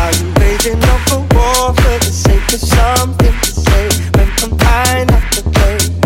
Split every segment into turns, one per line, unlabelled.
Are you waging up war for the sake of something to say when I'm fine play?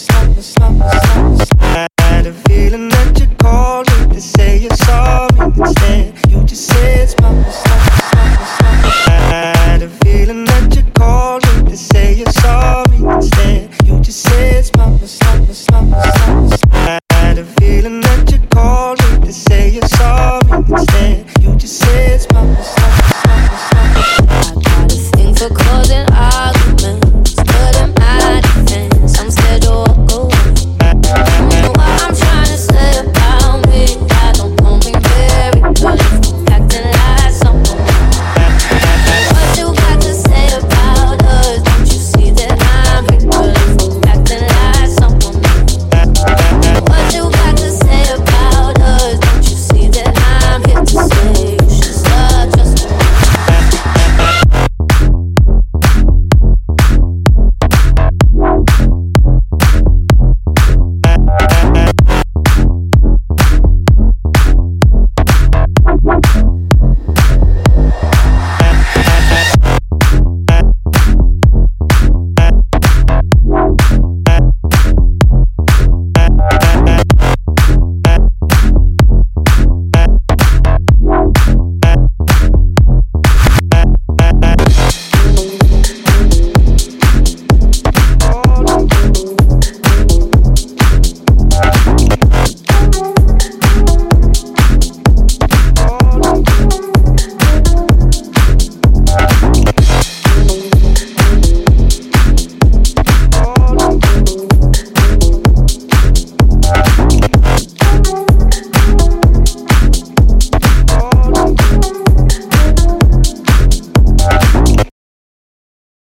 slumber, slumber.